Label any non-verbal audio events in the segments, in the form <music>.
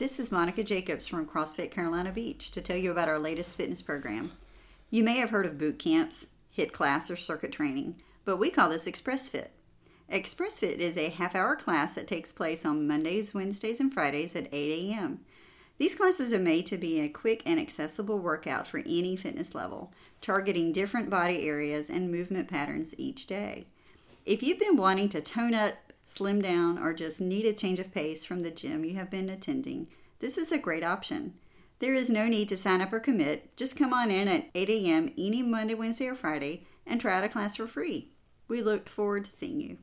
This is Monica Jacobs from CrossFit Carolina Beach to tell you about our latest fitness program. You may have heard of boot camps, HIIT class, or circuit training, but we call this Express Fit. Express Fit is a half hour class that takes place on Mondays, Wednesdays, and Fridays at 8 a.m. These classes are made to be a quick and accessible workout for any fitness level, targeting different body areas and movement patterns each day. If you've been wanting to tone up, slim down, or just need a change of pace from the gym you have been attending, this is a great option. There is no need to sign up or commit. Just come on in at 8 a.m. any Monday, Wednesday, or Friday and try out a class for free. We look forward to seeing you.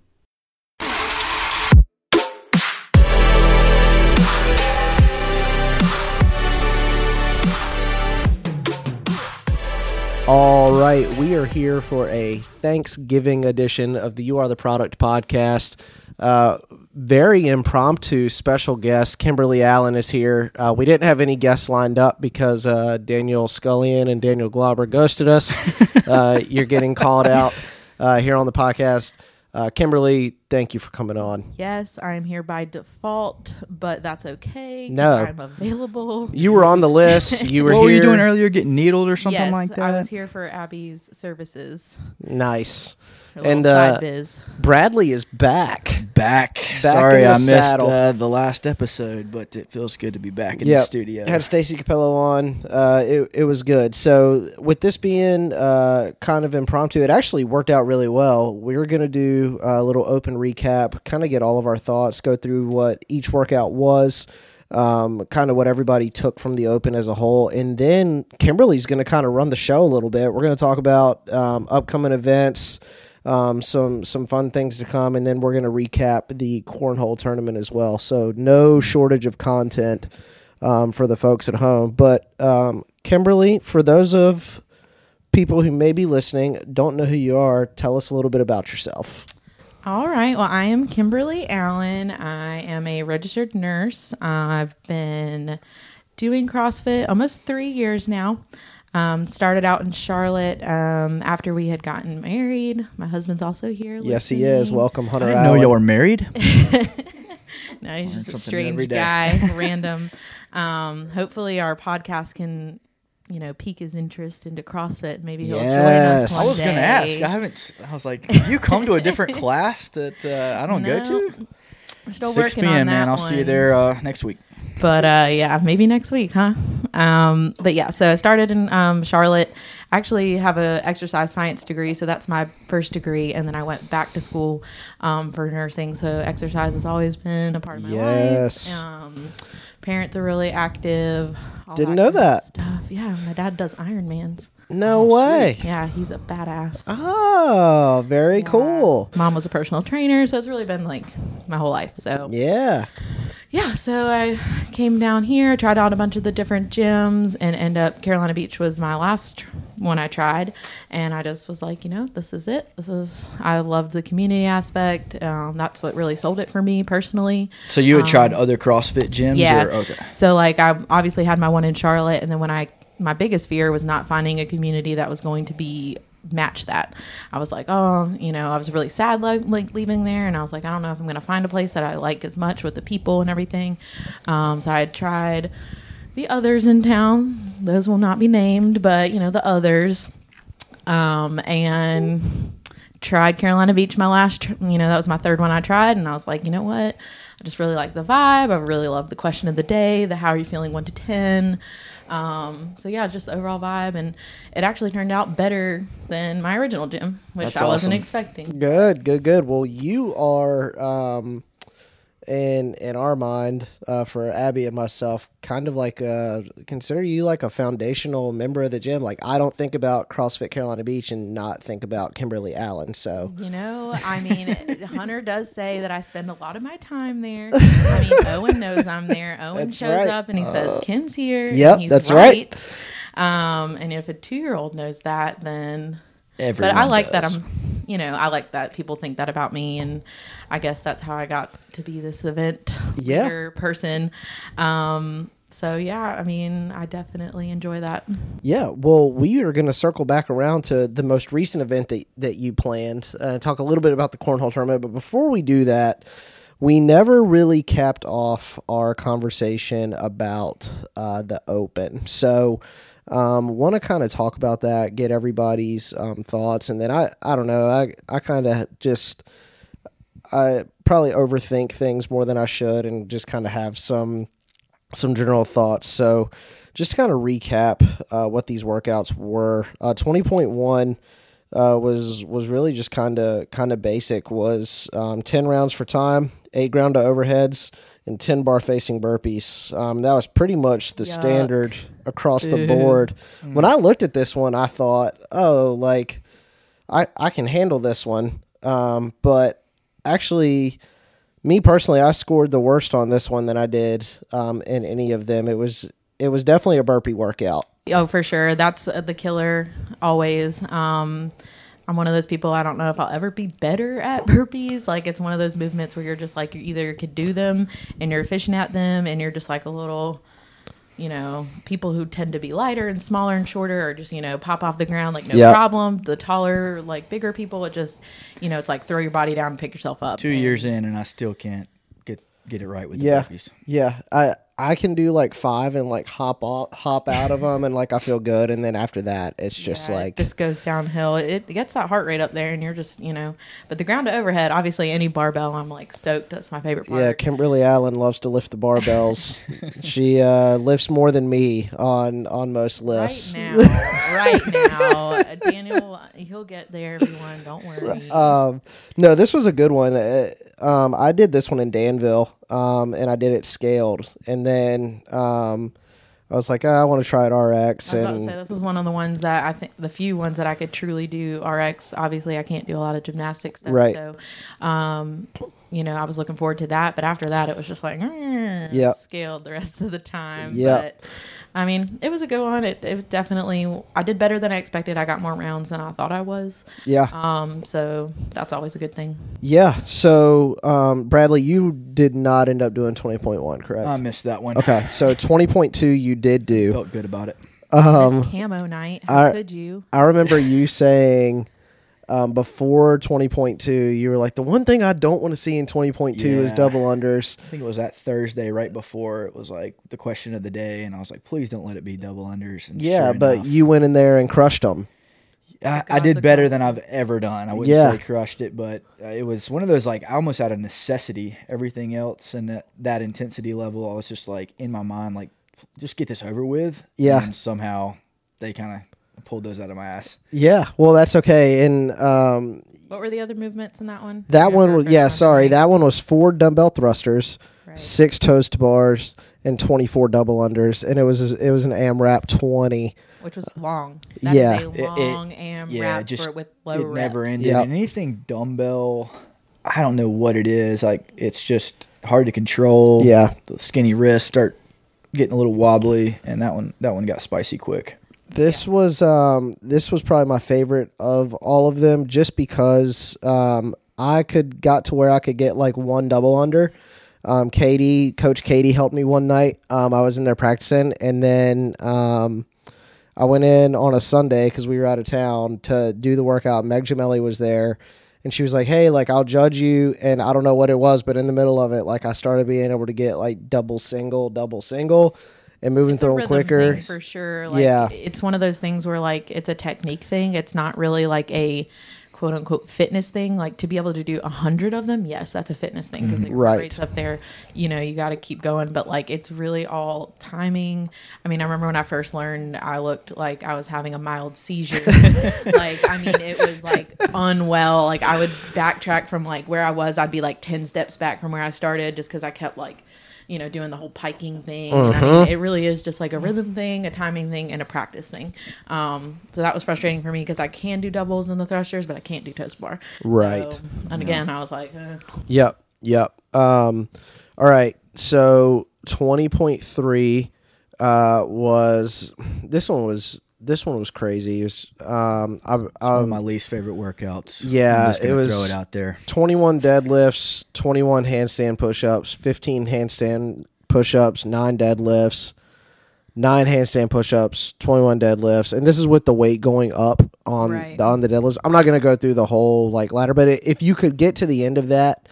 All right, we are here for a Thanksgiving edition of the You Are the Product podcast. Uh, very impromptu special guest Kimberly Allen is here. Uh, we didn't have any guests lined up because uh, Daniel Scullion and Daniel Glauber ghosted us. <laughs> Uh, you're getting called out uh, here on the podcast. Uh, Kimberly, thank you for coming on. Yes, I'm here by default, but that's okay. No. I'm available. You were on the list. <laughs> You were what here. were you doing earlier? Getting needled or something yes, like that? I was here for Abby's services. Nice. Her little And, side uh, biz. Bradley is back. Back. in Sorry, I missed uh, the last episode, but it feels good to be back in Yep. the studio. Had Stacy Capello on. Uh, it, it was good. So with this being uh, kind of impromptu, it actually worked out really well. We were going to do a little open recap, kind of get all of our thoughts, go through what each workout was, um, kind of what everybody took from the open as a whole, and then Kimberly's going to kind of run the show a little bit. We're going to talk about um, upcoming events. Um, some some fun things to come, and then we're going to recap the cornhole tournament as well. So no shortage of content um, for the folks at home. But um, Kimberly, for those of people who may be listening, don't know who you are, tell us a little bit about yourself. All right. Well, I am Kimberly Allen. I am a registered nurse. I've been doing CrossFit almost three years now. Um, started out in Charlotte um, after we had gotten married. My husband's also here. Yes, he is. listening. Welcome, I Hunter. didn't know y'all were married. <laughs> <laughs> No, he's just a something new every strange guy, <laughs> random. Um, hopefully, our podcast can, you know, pique his interest into CrossFit. Maybe he'll Yes. join us. I was going to ask. I haven't. I was like, you come to a different class that uh, I don't go to? We're still 6 working on p.m. that Man, I'll see you there uh, next week. But uh, yeah, maybe next week, huh? Um, but yeah, so I started in um, Charlotte. I actually have a exercise science degree, so that's my first degree, and then I went back to school um, for nursing. So exercise has always been a part of my Yes. life. Um, parents are really active. all Didn't that know that. stuff. Yeah, my dad does Ironmans. No Oh, way. Yeah, he's a badass. Oh, very cool. Mom was a personal trainer, so it's really been like my whole life. So Yeah. Yeah, so I came down here, tried out a bunch of the different gyms, and end up Carolina Beach was my last one I tried, and I just was like, you know, this is it. This is I love the community aspect. Um, that's what really sold it for me personally. So you had tried other CrossFit gyms? Um, Yeah. Or, okay. So like I obviously had my one in Charlotte, and then when I my biggest fear was not finding a community that was going to be match that. I was like, oh, you know, I was really sad like, like leaving there, and I was like, I don't know if I'm to find a place that I like as much with the people and everything. Um, so I had tried the others in town. Those will not be named, but you know the others. Um, and tried Carolina Beach my last, tr- you know, that was my third one I tried. And I was like, you know what? I just really like the vibe. I really love the question of the day, the how are you feeling one to 10. Um, so yeah, just overall vibe. And it actually turned out better than my original gym, which That's I wasn't expecting. Good, good, good. Well, you are, um, in in our mind, uh, for Abby and myself, kind of like a, consider you like a foundational member of the gym. Like I don't think about CrossFit Carolina Beach and not think about Kimberly Allen. So You know, I mean, <laughs> Hunter does say that I spend a lot of my time there. <laughs> I mean, Owen knows I'm there. Owen That's shows right. up and he says, Kim's here. Yep, he's that's right. Um, and if a two year old knows that, then. Everyone but I like that. I'm, you know, I like that people think that about me. And I guess that's how I got to be this event Yeah. person. Um, so yeah, I mean, I definitely enjoy that. Yeah, well, we are going to circle back around to the most recent event that that you planned uh, and talk a little bit about the cornhole tournament. But before we do that, we never really capped off our conversation about uh, the open. So, um, want to kind of talk about that, get everybody's um, thoughts, and then I, I don't know, I, I kind of just, I probably overthink things more than I should, and just kind of have some, some general thoughts. So, just to kind of recap uh, what these workouts were, uh, twenty point one uh, was was really just kind of kind of basic. Was um, ten rounds for time, eight ground to overheads, and ten bar facing burpees. Um, that was pretty much the Yuck. standard across the <laughs> board. When I looked at this one, I thought, oh, like I I can handle this one. Um, but actually, me personally, I scored the worst on this one than I did um, in any of them. It was it was definitely a burpee workout. Oh, for sure. That's the killer always. Um, I'm one of those people. I don't know if I'll ever be better at burpees. Like it's one of those movements where you're just like you either could do them and you're efficient at them, and you're just like a little, you know, people who tend to be lighter and smaller and shorter, or just you know pop off the ground like no Yep. problem. The taller, like bigger people, it just, you know, it's like throw your body down and pick yourself up. Two And- years in, and I still can't get get it right with the Yeah, burpees. yeah. I I can do like five and like hop off, hop out of them, and like I feel good. And then after that, it's just Yeah, like this goes downhill. It, it gets that heart rate up there, and you're just you know. But the ground to overhead, obviously, any barbell, I'm like stoked. That's my favorite part. yeah. Kimberly Allen loves to lift the barbells. <laughs> she uh, lifts more than me on on most lifts. Right now, right now, <laughs> Daniel, he'll get there. Everyone, don't worry. Um, no, this was a good one. Uh, um, I did this one in Danville, um, and I did it scaled, and then um, I was like, "Ah, I want to try it RX, I was about to and say this was one of the ones that I think the few ones that I could truly do RX. Obviously, I can't do a lot of gymnastic stuff, Right. so um, you know, I was looking forward to that. But after that, it was just like mm, scaled the rest of the time. Yep. But I mean, it was a good one. It, it definitely I did better than I expected. I got more rounds than I thought I was. yeah, Um, so that's always a good thing. yeah." So, um, Bradley, you did not end up doing twenty point one, correct? I missed that one. okay, so <laughs> twenty point two, you did do. Felt good about it. Um, this camo night. How I- could you? I remember you saying um, before 20.2, you were like, the one thing I don't want to see in 20.2 is double unders. I think it was that Thursday right before it was like the question of the day, and I was like, please don't let it be double unders. And Yeah, sure but enough, you went in there and crushed them. I, I did better than. I've ever done. I wouldn't Yeah. say crushed it, but uh, it was one of those like almost out of necessity. Everything else and that, that intensity level, I was just like in my mind, like just get this over with. Yeah. And somehow they kind of pulled those out of my ass. Yeah, well, that's okay. And um, What were the other movements in that one? that one was, yeah, sorry, right? that one was four dumbbell thrusters, Right. six toes-to-bars, and 24 double unders. And it was it was an AMRAP 20. which was long. That is Yeah. a It- it- long AM yeah, just for, with low it reps. never ended. Yep. And anything dumbbell, I don't know what it is. Like it's just hard to control. Yeah. The skinny wrists start getting a little wobbly, and that one that one got spicy quick. This was um this was probably my favorite of all of them just because um I could got to where I could get like one double under. Um Katie, coach Katie helped me one night. Um I was in there practicing and then um I went in on a Sunday cuz we were out of town to do the workout. Meg Gemelli was there and she was like, "Hey, like I'll judge you." And I don't know what it was, but in the middle of it, like I started being able to get like double single, double single and moving It's through them quicker. for sure. Like, Yeah. it's one of those things where like it's a technique thing. It's not really like a quote unquote fitness thing. Like to be able to do a hundred of them, yes, that's a fitness thing because it Mm-hmm. Right. rates up there. You know, you got to keep going. But like it's really all timing. I mean, I remember when I first learned, I looked like I was having a mild seizure. <laughs> like I mean, it was like unwell. Like I would backtrack from like where I was. I'd be like ten steps back from where I started just because I kept like you know, doing the whole piking thing. And I Uh-huh. mean, it really is just like a rhythm thing, a timing thing, and a practice thing. Um, so that was frustrating for me because I can do doubles in the thrusters, but I can't do toes-to-bar. Right. So, and again, I was like, uh, Yep. Yep. Um, all right. So twenty point three uh, was this one was this one was crazy. It was um, I, One of um, my least favorite workouts. yeah, I'm just it was- throw it out there. 21 deadlifts, 21 handstand push-ups, 15 handstand push-ups, 9 deadlifts, 9 handstand push-ups, 21 deadlifts, and this is with the weight going up on Right. the, on the deadlifts. I'm not going to go through the whole like ladder, but i- if you could get to the end of that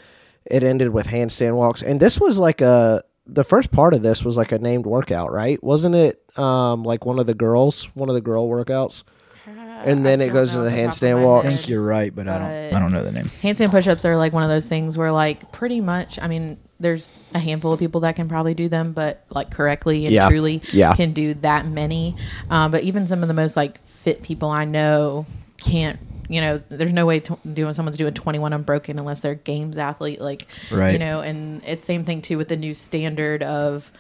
it ended with handstand walks, and this was like a the first part of this was like a named workout, right? Wasn't it um, like one of the girls, one of the girl workouts? And then I it goes know to the off top of handstand my walks. I think you're right, but I don't. I don't know the name. handstand push-ups are like one of those things where like pretty much i mean there's a handful of people that can probably do them but like correctly and Yeah. truly Yeah. can do that many um, but even some of the most like fit people i know can't you know there's no way to doing someone's doing 21 unbroken unless they're games athlete like right. you know and it's same thing too with the new standard of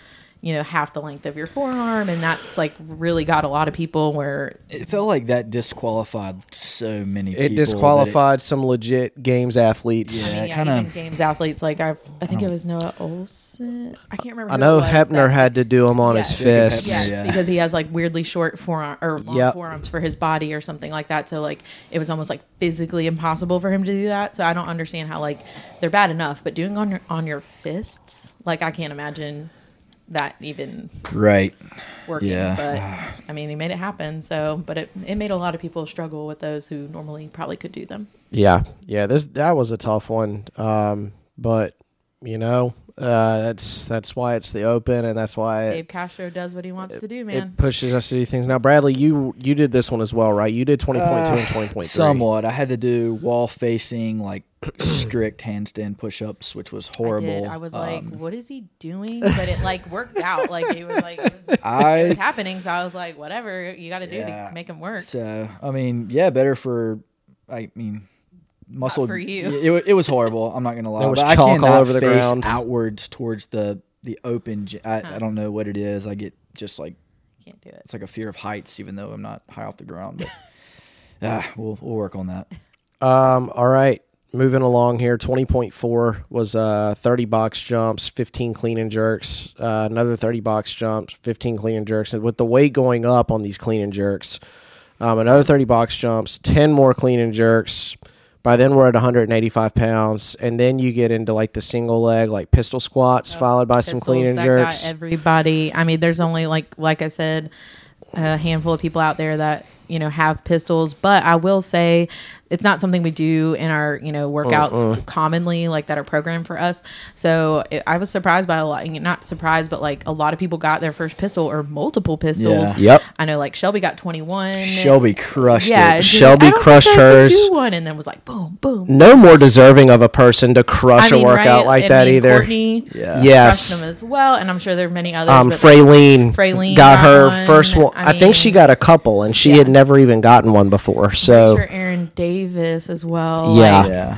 you know half the length of your forearm and that's like really got a lot of people where It felt like that disqualified so many. It that disqualified some legit games athletes. Yeah, I mean, yeah, kinda- games athletes like I've, I think um, it was Noah Ohlsen. I can't remember. I know it Hepner that- had to do them on Yes. his Yeah, fists. Yes, Yeah. because he has like weirdly short forearm or long Yep. forearms for his body or something like that. So like it was almost like physically impossible for him to do that. So I don't understand how like they're bad enough, but doing on your on your fists, like I can't imagine that even Right. working. Yeah. But I mean, he made it happen. So, but it it made a lot of people struggle with those who normally probably could do them. Yeah, yeah. This that was a tough one. Um, but you know, uh, that's that's why it's the open, and that's why it, Dave Castro does what he wants to do, man. it pushes us to do things. Now, Bradley, you you did this one as well, right? You did twenty point two and twenty point three. Somewhat. I had to do wall facing, like <clears throat> strict handstand push ups, which was horrible. I, did. I was like, Um, "What is he doing?" But it like worked out. Like it was like it was, <laughs> it was happening. So I was like, "Whatever you got to do Yeah. to make him work." so I mean, yeah, better for. I mean, muscle for you. It, it was horrible. I'm not gonna lie. There was but I chalk all over the face ground. outwards towards the the open. gy- I, I don't know what it is. I get just like Can't do it. it's like a fear of heights, even though I'm not high off the ground. But <laughs> ah, we'll we'll work on that. <laughs> Um, all right. Moving along here, twenty point four was uh thirty box jumps, fifteen clean and jerks, uh, another thirty box jumps, fifteen clean and jerks, and with the weight going up on these clean and jerks, um, another thirty box jumps, ten more clean and jerks. By then we're at 185 pounds, and then you get into like the single leg, like pistol squats, followed by some clean and jerks. Everybody. I mean, there's only like like I said, a handful of people out there that you know have pistols. But I will say, it's not something we do in our you know workouts Uh-uh. commonly, like that are programmed for us. So it, I was surprised by a lot. Not surprised, but like a lot of people got their first pistol or multiple pistols. Yeah. Yep. I know, like Shelby got 21. Shelby crushed Yeah, it. and Shelby like, crushed think I could hers. one, and then was like, boom, boom. no more deserving of a person to crush I mean, a workout right? like I that either. Courtney Yeah. Yes. them as well, and I'm sure there are many others. Um, Fraylene, Fraylene got got her one. first one. I, I think she got a couple, and she had Yeah. Never even gotten one before. So sure Aaron Davis as well. Yeah. like, Yeah.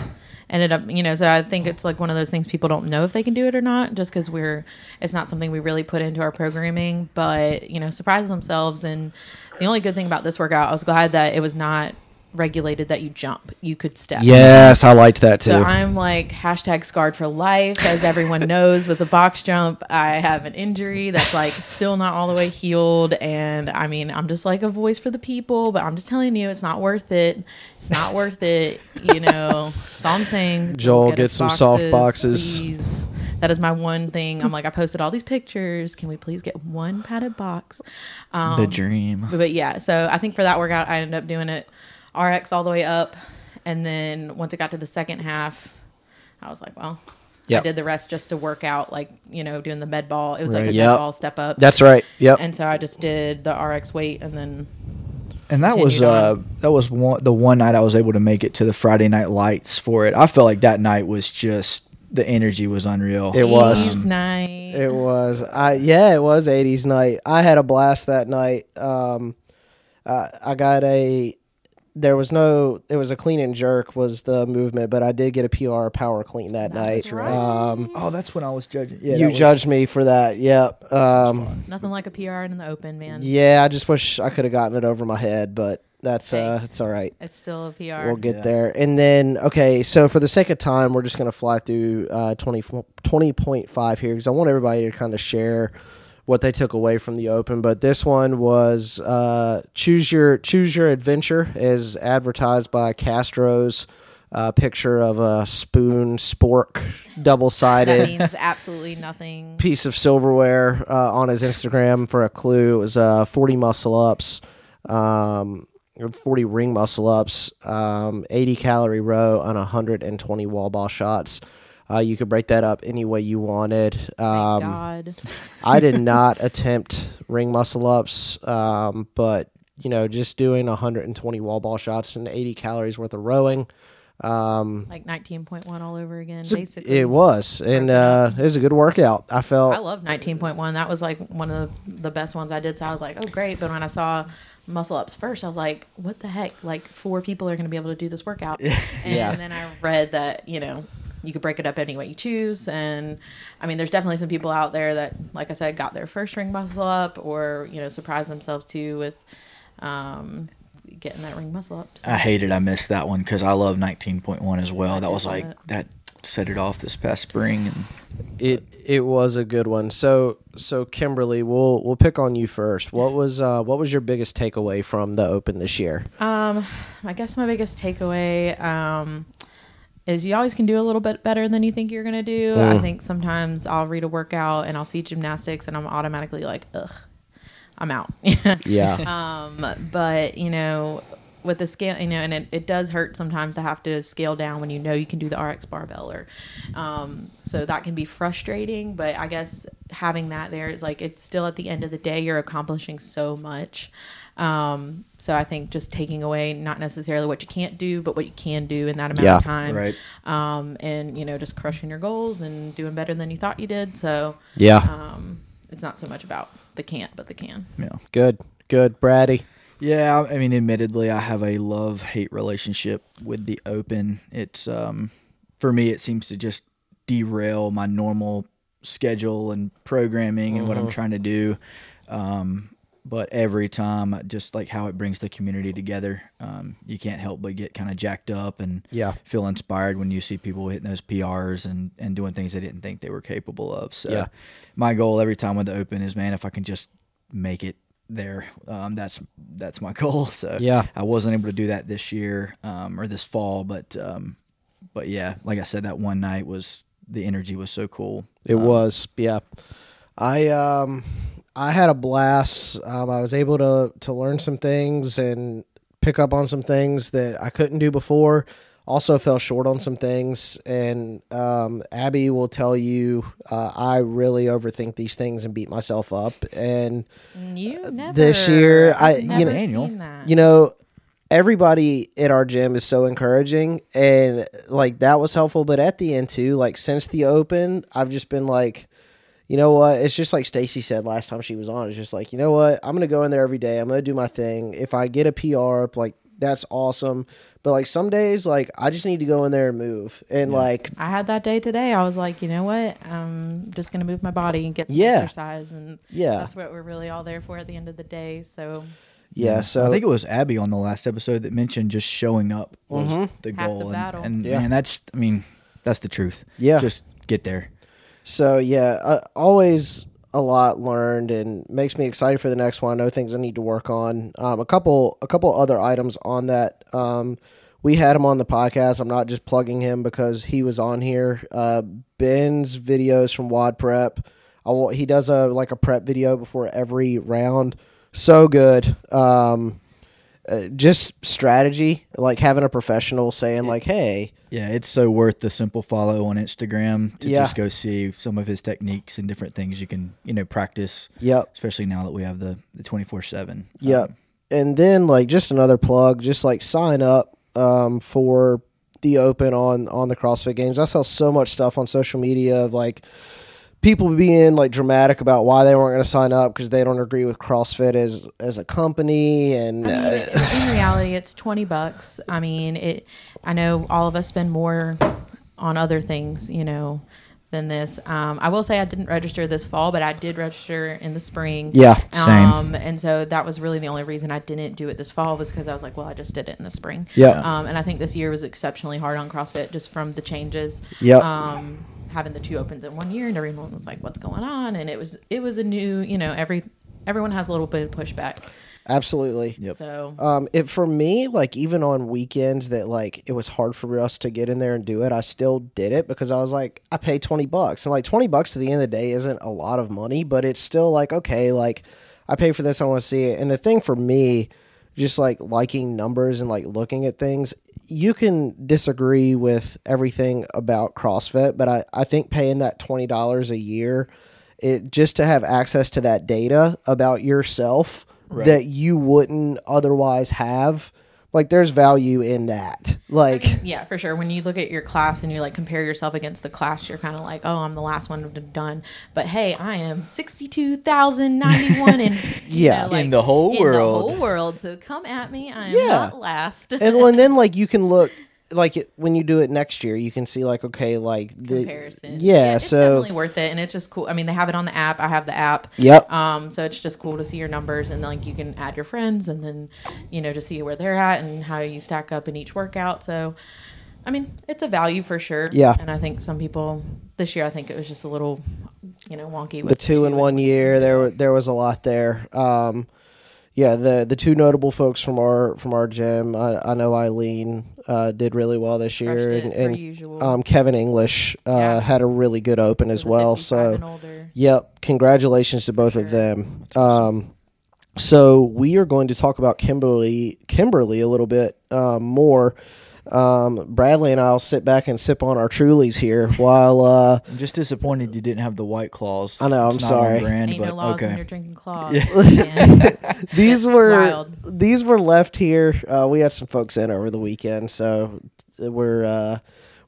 ended up, you know. So I think it's like one of those things people don't know if they can do it or not, just because we're it's not something we really put into our programming. But you know, surprise themselves. And the only good thing about this workout, I was glad that it was not regulated that you jump. You could step. yes, I liked that too. So I'm like hashtag scarred for life, as everyone <laughs> knows. With the box jump, I have an injury that's like still not all the way healed, and I mean, I'm just like a voice for the people, but I'm just telling you, it's not worth it. It's not worth it. You know, that's all I'm saying. Joel, get us some soft boxes. please. That is my one thing. I'm like, I posted all these pictures. Can we please get one padded box? Um, the dream. but, but yeah, so I think for that workout, I ended up doing it RX all the way up, and then once it got to the second half, I was like, well, Yep. I did the rest just to work out, like you know, doing the med ball. It was like Right. a Yep. med ball step up, That's right. Yep. and so I just did the RX weight, and then And that was continued uh on. that was one the one night I was able to make it to the Friday night lights for it. I felt like that night was just the energy was unreal. It was. 80s night. It was. I yeah, it was 80s night. I had a blast that night. Um, uh, I got a. There was no. It was a clean and jerk was the movement, but I did get a PR power clean that That's night. right. Um, Oh, that's when I was judging. Yeah, you that was- judged me for that. Yep. Um, Nothing like a PR in the open, man. yeah, I just wish I could have gotten it over my head, but that's uh, it's all right. It's still a PR. We'll get Yeah. there. And then, okay, so for the sake of time, we're just going to fly through uh, 20, 20.5 here because I want everybody to kind of share what they took away from the open. But this one was uh, choose your choose your adventure, as advertised by Castro's uh, picture of a spoon spork double sided that means absolutely nothing. piece of silverware uh, on his Instagram for a clue. It was uh, 40 muscle ups, um, 40 ring muscle ups, um, 80 calorie row, and 120 wall ball shots. Uh, you could break that up any way you wanted. Thank Um, God. I did <laughs> not attempt ring muscle ups, um, but you know, just doing 120 wall ball shots and 80 calories worth of rowing. Um, Like 19.1 all over again, a- basically. it was, and uh, it was a good workout. I felt I love 19.1. That was like one of the, the best ones I did. So I was like, oh, great. But when I saw muscle ups first, I was like, what the heck? Like, four people are going to be able to do this workout. <laughs> And Yeah. then I read that, you know, you could break it up any way you choose. And I mean, there's definitely some people out there that, like I said, got their first ring muscle up or, you know, surprised themselves too with um, getting that ring muscle up. So. I hated I missed that one because I love 19.1 as well. I that was like it. that set it off this past spring and it. It was a good one. So, so Kimberly, we'll we'll pick on you first. What was uh, what was your biggest takeaway from the Open this year? Um, I guess my biggest takeaway um, is you always can do a little bit better than you think you're gonna do. I Mm. think sometimes I'll read a workout and I'll see gymnastics and I'm automatically like, ugh, I'm out. <laughs> Yeah, um, but you know, with the scale, you know, and it, it does hurt sometimes to have to scale down when you know you can do the RX barbell or, um, so that can be frustrating. But I guess having that there is like it's still at the end of the day you're accomplishing so much. Um, so I think just taking away not necessarily what you can't do, but what you can do in that amount Yeah. of time, right. um, and you know, just crushing your goals and doing better than you thought you did. So yeah, um, it's not so much about the can't, but the can. Yeah. good, good, Brady. Yeah, I mean, admittedly, I have a love hate relationship with the open. It's um, for me, it seems to just derail my normal schedule and programming and what I'm trying to do. Um, but every time, just like how it brings the community together, um, you can't help but get kind of jacked up and Yeah. feel inspired when you see people hitting those PRs and, and doing things they didn't think they were capable of. So, Yeah. my goal every time with the open is, man, if I can just make it there, um, that's that's my <laughs> goal. So, Yeah. I wasn't able to do that this year um, or this fall, but um, but yeah, like I said, that one night was the energy was so cool. It Um, was, yeah. I um I had a blast. Um, I was able to to learn some things and pick up on some things that I couldn't do before. Also fell short on some things, and um, Abby will tell you uh, I really overthink these things and beat myself up. And You never. this year, I- I've you know- seen that. you know everybody at our gym is so encouraging and like that was helpful but at the end too like since the open i've just been like you know what it's just like stacy said last time she was on it's just like you know what i'm gonna go in there every day i'm gonna do my thing if i get a pr like that's awesome but like some days like i just need to go in there and move and like I had that day today. I was like, you know what? I'm just gonna move my body and get some Yeah. exercise, and yeah that's what we're really all there for at the end of the day. So yeah so I think it was Abby on the last episode that mentioned just showing up was Mhm. the Half the goal, battle. and, and Yeah. man, that's I mean, that's the truth. yeah Just get there. So yeah, uh, always a lot learned and makes me excited for the next one. I know things I need to work on. Um, a couple, a couple other items on that. Um, we had him on the podcast. I'm not just plugging him because he was on here. Uh, Ben's videos from WODprep. I, wa- he does a like a prep video before every round. So good. Um, uh, just strategy, like having a professional saying like, "Hey, Yeah, it's so worth the simple follow on Instagram to Yeah. just go see some of his techniques and different things you can you know practice, yep, especially now that we have the the twenty four seven. Yep. and then like just another plug, just like sign up um, for the open on on the CrossFit Games. I saw so much stuff on social media of like people being like dramatic about why they weren't going to sign up because they don't agree with CrossFit as as a company and I mean, uh, in reality, it's twenty bucks. I mean, it. I know all of us spend more on other things, you know, than this. Um, I will say I didn't register this fall, but I did register in the spring. yeah, Same. Um, and so that was really the only reason I didn't do it this fall was because I was like, well, I just did it in the spring. yeah, Um, and I think this year was exceptionally hard on CrossFit just from the changes. Yep. Having the two opens in one year, and everyone was like, "What's going on?" And it was it was a new, you know, every everyone has a little bit of pushback. absolutely. Yep. So Um, it for me, like even on weekends that like it was hard for us to get in there and do it, I still did it because I was like, I pay twenty bucks, and like twenty bucks at the end of the day isn't a lot of money, but it's still like okay, like I pay for this, I want to see it. And the thing for me, just like liking numbers and like looking at things, you can disagree with everything about CrossFit, but I, I think paying that twenty dollars a year, it just to have access to that data about yourself that you wouldn't otherwise have. Like there's value in that. Like Yeah, for sure. When you look at your class and you like compare yourself against the class, you're kind of like, oh, I'm the last one to have done. But hey, I am 62,091 and <laughs> Yeah. In the whole in world. the whole world. So come at me. I am Yeah. not last. and, well, and then like you can look like it, when you do it next year, you can see like okay, like the Comparison. Yeah, it's so definitely worth it, and it's just cool. I mean, they have it on the app. I have the app. Yep. Um, so it's just cool to see your numbers, and like you can add your friends, and then you know to see where they're at and how you stack up in each workout. So, I mean, it's a value for sure. Yeah. And I think some people this year, I think it was just a little, you know, wonky. With the two in one year there there was a lot there um yeah the the two notable folks from our from our gym i, I know eileen uh did really well this year and, and um kevin english uh Yeah. had a really good open as well so yep congratulations to both of them. Um so we are going to talk about kimberly kimberly a little bit um, more um, Bradley and I'll sit back and sip on our Trulies here while uh, I'm just disappointed you didn't have the white claws. I know, It's I'm not on sorry. brand, Ain't but no laws when okay. you're drinking claws. man. <laughs> <laughs> these It's were wild. these were left here. Uh, we had some folks in over the weekend, so we're uh,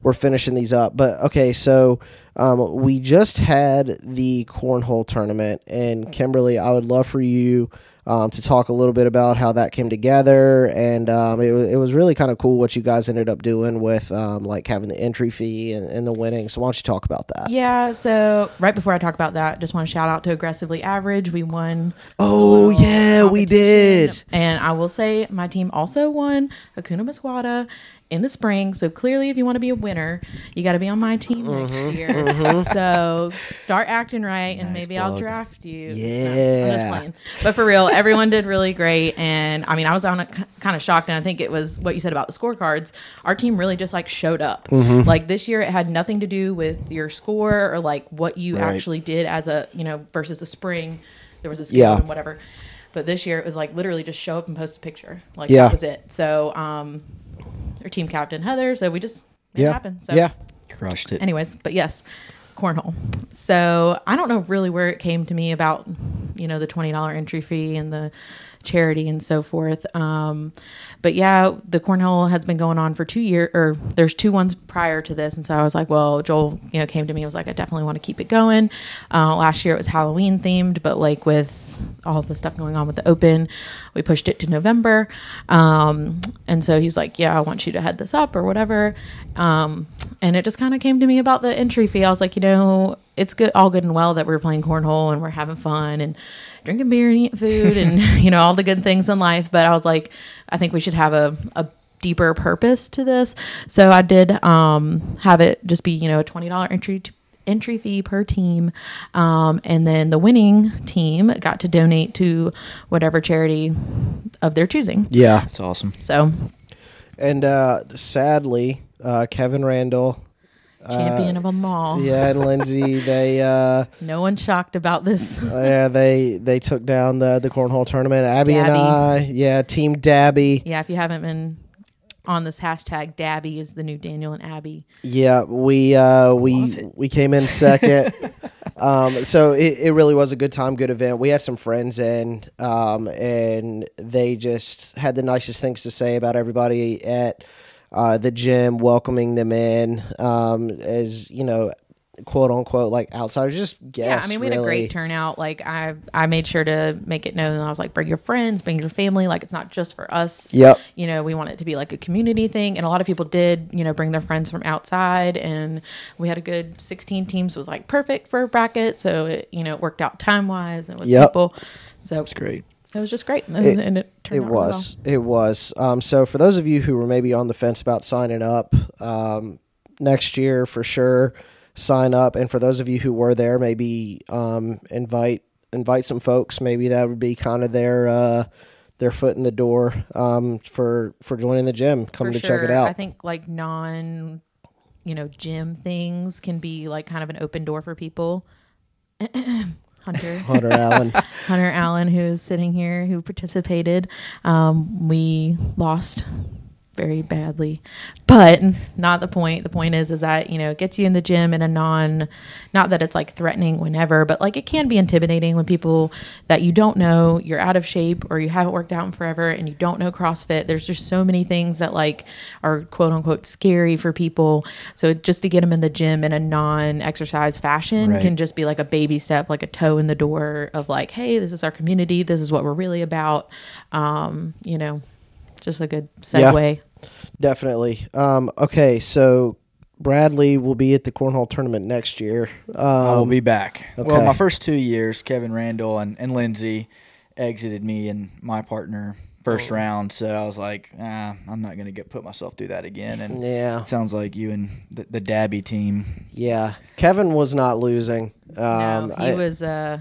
we're finishing these up. But okay, so um, we just had the cornhole tournament, and Kimberly, I would love for you. Um, to talk a little bit about how that came together, and um, it, it was really kind of cool what you guys ended up doing with um, like having the entry fee and, and the winning. So why don't you talk about that? Yeah, so right before I talk about that, just want to shout out to Aggressively Average. We won. Oh yeah, we did. And I will say my team also won Hakuna Maswada in the spring. So clearly, if you want to be a winner, you got to be on my team Mm-hmm. next year. So start acting right, and Nice maybe I'll draft you. No, Yeah. playing. But for real, everyone did really great. And I mean, I was on a, kind of shocked, and I think it was what you said about the scorecards. Our team really just like showed up. Mm-hmm. Like this year, it had nothing to do with your score or like what you Right. actually did as a you know versus the spring. There was a Yeah. and whatever. But this year it was like literally just show up and post a picture. Like Yeah. that was it. So um our team captain Heather, so we just made Yeah. it happen. So Yeah. Crushed it. anyways, but yes, cornhole. So I don't know really where it came to me about, you know, the twenty dollar entry fee and the charity and so forth. Um, but yeah, the cornhole has been going on for two years, or there's two ones prior to this, and so I was like, well, Joel, you know, came to me and was like, I definitely want to keep it going. Uh, last year it was Halloween themed, but like with all the stuff going on with the open, we pushed it to November. Um, and so he's like, yeah, I want you to head this up or whatever. Um, and it just kind of came to me about the entry fee. I was like, you know, it's good, all good and well that we're playing cornhole and we're having fun and drinking beer and eating food and, <laughs> you know, all the good things in life. But I was like, I think we should have a, a deeper purpose to this. So I did um, have it just be, you know, a $20 entry t- entry fee per team. Um, and then the winning team got to donate to whatever charity of their choosing. Yeah. it's awesome. So And uh, sadly, uh, Kevin Randall, champion of them all. yeah, and Lindsay, <laughs> they uh, No one shocked about this. yeah they they took down the the cornhole tournament. Abby and I, yeah, Team Dabby. Yeah, if you haven't been on this hashtag, Dabby is the new Daniel and Abby. Yeah, we uh, we we came in second. <laughs> um, so it, it really was a good time, good event. We had some friends in, um, and they just had the nicest things to say about everybody at uh, the gym, welcoming them in um, as you know, quote unquote, like outsiders, just guests. yeah, I mean, we had a great turnout. Like I, I made sure to make it known. I was like, bring your friends, bring your family. Like it's not just for us. Yep. You know, we want it to be like a community thing, and a lot of people did, you know, bring their friends from outside, and we had a good sixteen teams. Was like perfect for a bracket, so it, you know, it worked out time wise and with Yep. people. So It's great. It was just great, and It- and it turned It out really well. was. It was. Um, so for those of you who were maybe on the fence about signing up um, next year, for sure, sign up. And for those of you who were there, maybe um, invite invite some folks. Maybe that would be kind of their uh, their foot in the door um, for for joining the gym, coming For to check it out. I think like non, you know, gym things can be like kind of an open door for people. <clears throat> Hunter. <laughs> Hunter Allen. <laughs> Hunter Allen, who is sitting here, who participated. Um, we lost very badly. But not the point. The point is is that you know it gets you in the gym in a non not that it's like threatening whenever but like it can be intimidating when people that you don't know you're out of shape or you haven't worked out in forever and you don't know crossfit. There's just so many things that like are quote unquote scary for people. So just to get them in the gym in a non exercise fashion Right. can just be like a baby step like a toe in the door of like hey this is our community. This is what we're really about. Um you know just a good Yeah. segue Definitely. Um, okay, so Bradley will be at the cornhole tournament next year. I'll Um, be back. okay. Well, my first two years, Kevin Randall and, and Lindsay exited me and my partner first round. So I was like, ah, I'm not going to get put myself through that again. And yeah, it sounds like you and the, the Dabby team. yeah. Kevin was not losing. Um, no, he I, was uh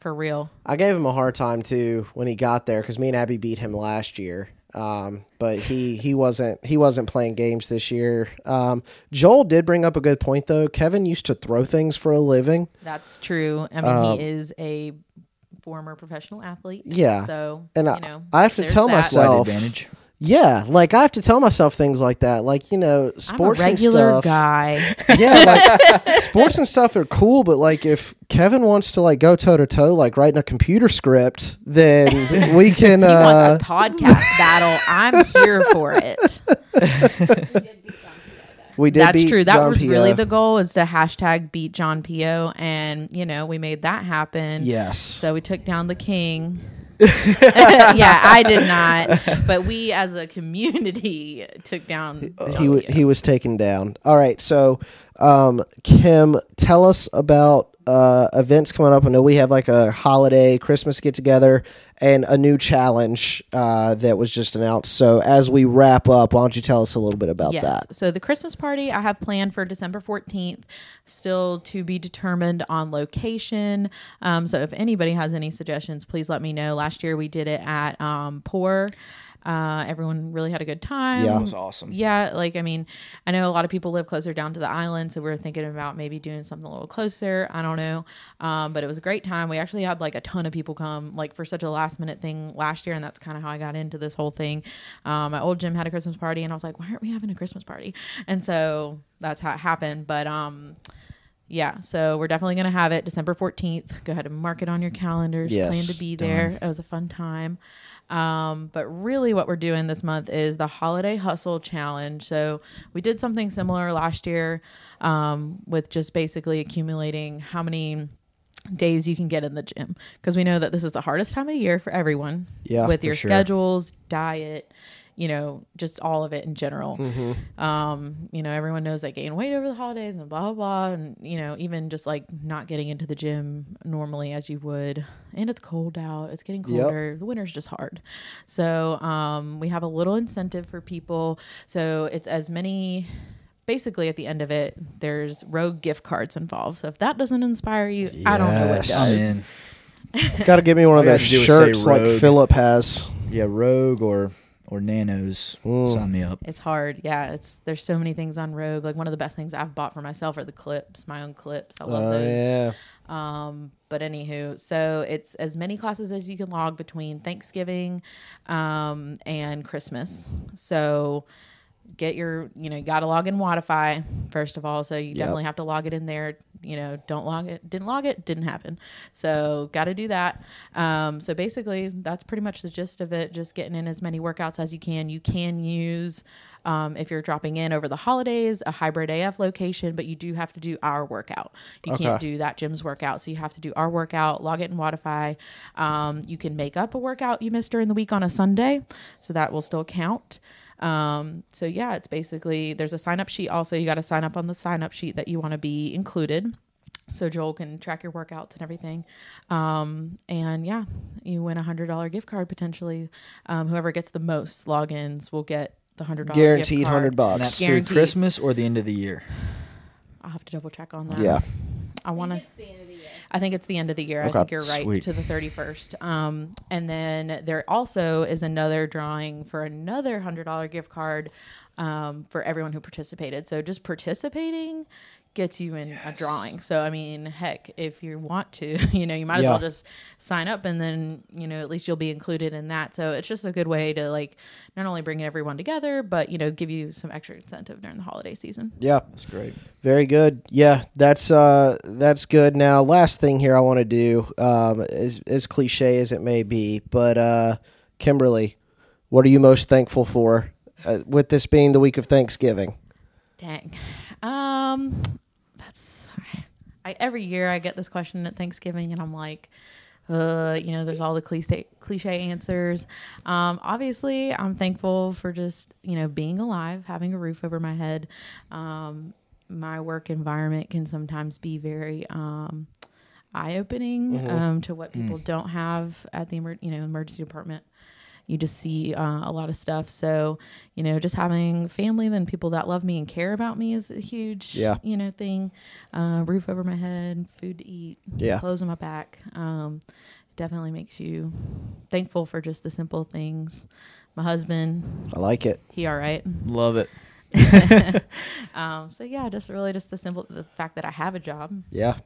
for real I gave him a hard time too when he got there because me and Abby beat him last year. Um, but he he wasn't he wasn't playing games this year. Um, Joel did bring up a good point though. Kevin used to throw things for a living. that's true i mean Um, he is a former professional athlete Yeah. so And you I- know I have to tell that. myself- Slight advantage. Yeah, like I have to tell myself things like that. Like you know, I'm a sports regular and stuff. guy <laughs> yeah, like <laughs> sports and stuff are cool, but like if Kevin wants to like go toe to toe, like writing a computer script, then we <laughs> can. he Uh, wants a podcast battle i'm here for it we did. That's true. That John was Pia. really the goal is to hashtag beat John Pio, and you know we made that happen. Yes. So we took down the king. <laughs> yeah, I did not, <laughs> but we as a community <laughs> took down. John he w- he was taken down. All right, so um, Kim, tell us about uh, events coming up. I know we have like a holiday Christmas get together and a new challenge uh, that was just announced. So as we wrap up, why don't you tell us a little bit about yes. that? So the Christmas party I have planned for December 14th, still to be determined on location. Um, so if anybody has any suggestions, please let me know. Last year we did it at um, Poor. Uh, everyone really had a good time. Yeah. it was awesome. Yeah, like I mean, I know a lot of people live closer down to the island, so we were thinking about maybe doing something a little closer. I don't know, um, but it was a great time. We actually had like a ton of people come, like for such a last minute thing last year, and that's kind of how I got into this whole thing. Um, my old gym had a Christmas party, and I was like, why aren't we having a Christmas party? And so that's how it happened. But um, yeah, so we're definitely gonna have it December fourteenth. Go ahead and mark it on your calendars. Yes, Plan to be there. It was a fun time. Um, but really, what we're doing this month is the Holiday Hustle Challenge. So we did something similar last year um, with just basically accumulating how many days you can get in the gym because we know that this is the hardest time of year for everyone. Yeah, with your sure. schedules, diet, you know, just all of it in general. Mm-hmm. Um, you know, everyone knows they gain weight over the holidays and blah blah blah, and you know, even just like not getting into the gym normally as you would, and it's cold out, it's getting Yep. colder. The winter's just hard, so um, we have a little incentive for people. So it's as many. Basically, at the end of it, there's rogue gift cards involved. So if that doesn't inspire you, I don't know what Yes. does. I'm. Got to get me one of those have to do is say shirts like Philip has. Yeah, Rogue or or Nanos. Mm. Sign me up. It's hard. Yeah, it's there's so many things on Rogue. Like one of the best things I've bought for myself are the clips, my own clips. I love Oh those. yeah. Um, but anywho, so it's as many classes as you can log between Thanksgiving um, and Christmas. So get your, you know, you got to log in Wodify first of all. So you definitely have to log it in there. You know, don't log it. Didn't log it. Didn't happen. So got to do that. Um, so basically, that's pretty much the gist of it. Just getting in as many workouts as you can. You can use. Um, if you're dropping in over the holidays, a hybrid AF location, but you do have to do our workout. You Okay. can't do that gym's workout. So you have to do our workout, log it in Wodify. Um, you can make up a workout you missed during the week on a Sunday. So that will still count. Um, so yeah, it's basically there's a sign up sheet also. You got to sign up on the sign up sheet that you want to be included. So Joel can track your workouts and everything. Um, and yeah, you win a hundred dollar gift card potentially. Um, whoever gets the most logins will get the hundred dollar Guaranteed hundred bucks. that's through Christmas or the end of the year. I'll have to double check on that. Yeah. I want to. I think it's the end of the year. I think you're right Sweet. to the 31st. Um, and then there also is another drawing for another hundred dollar gift card um, for everyone who participated. So just participating gets you in a drawing. So I mean, heck, if you want to, <laughs> you know, you might as Yeah. well just sign up and then, you know, at least you'll be included in that. So it's just a good way to like not only bring everyone together, but you know, give you some extra incentive during the holiday season. Yeah. That's great. Very good. Yeah, that's uh that's good. Now, last thing here I want to do, um, as, as cliche as it may be, but uh, Kimberly, what are you most thankful for? Uh, with this being the week of Thanksgiving. Dang. Um, that's I every year I get this question at Thanksgiving, and I'm like, uh, you know, there's all the cliche cliche answers. Um, obviously, I'm thankful for just you know being alive, having a roof over my head. Um, my work environment can sometimes be very um, eye opening um, to what people don't have at the emer- you know emergency department you just see uh, a lot of stuff. So, you know, just having family, then people that love me and care about me is a huge, Yeah. you know, thing. Uh, roof over my head, food to eat, Yeah. clothes on my back. Um, definitely makes you thankful for just the simple things. My husband, I like it. he all right. Love it. <laughs> Um, so yeah, just really just the simple, the fact that I have a job. Yeah.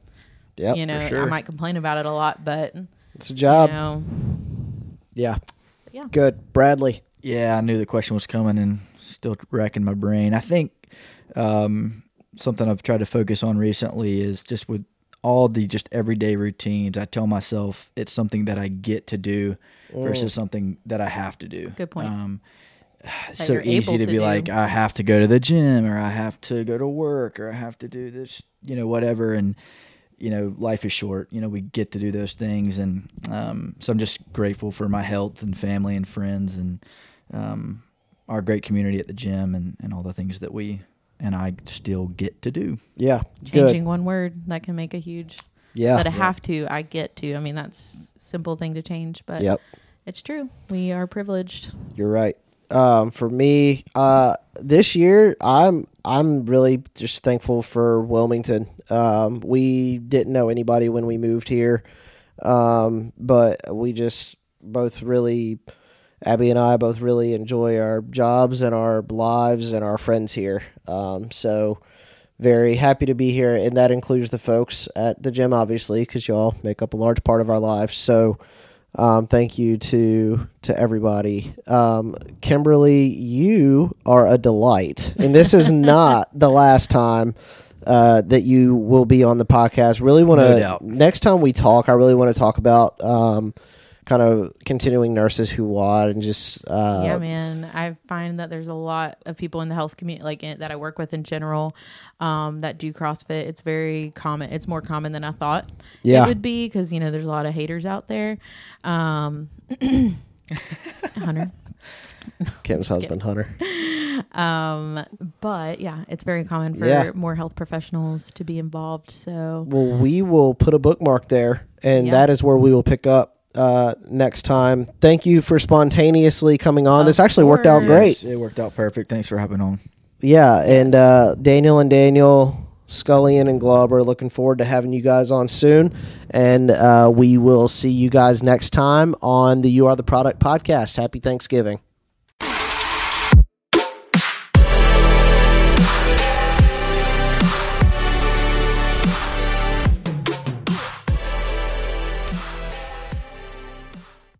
yeah. you know, sure. I might complain about it a lot, but It's a job. you know, Yeah. Yeah. Good. Bradley. Yeah, I knew the question was coming and still racking my brain. I think um, something I've tried to focus on recently is just with all the just everyday routines. I tell myself it's something that I get to do versus something that I have to do. Good point. Um, it's so easy to to be do. like, I have to go to the gym or I have to go to work or I have to do this, you know, whatever. And, you know, life is short. You know, we get to do those things. And um, so I'm just grateful for my health and family and friends and um, our great community at the gym and, and all the things that we and I still get to do. Yeah. Changing Good. one word that can make a huge Yeah. instead of have to, I get to. I mean, that's a simple thing to change, but Yep. it's true. We are privileged. You're right. Um, for me, uh, this year, I'm I'm really just thankful for Wilmington. Um, we didn't know anybody when we moved here, um, but we just both really, Abby and I both really enjoy our jobs and our lives and our friends here. Um, so very happy to be here, and that includes the folks at the gym, obviously, because y'all make up a large part of our lives. So. Um, thank you to to everybody. Um, Kimberly, you are a delight, and this is <laughs> not the last time uh, that you will be on the podcast. Really want to doubt. next time we talk. I really want to talk about um, kind of continuing nurses who what and just uh, yeah, man. I find that there's a lot of people in the health community, like in, that I work with in general, um, that do CrossFit. It's very common. It's more common than I thought Yeah. it would be because you know there's a lot of haters out there. Um, <coughs> Hunter. Kim's husband Hunter. Um, but yeah, it's very common for Yeah. more health professionals to be involved. So Well, we will put a bookmark there, and Yeah. that is where we will pick up uh, next time. Thank you for spontaneously coming on. Of this actually worked out course. great. It worked out perfect. Thanks for hopping on. Yeah, and uh, Daniel and Daniel, Scullion and Glauber, looking forward to having you guys on soon. And uh, we will see you guys next time on the You Are the Product podcast. Happy Thanksgiving.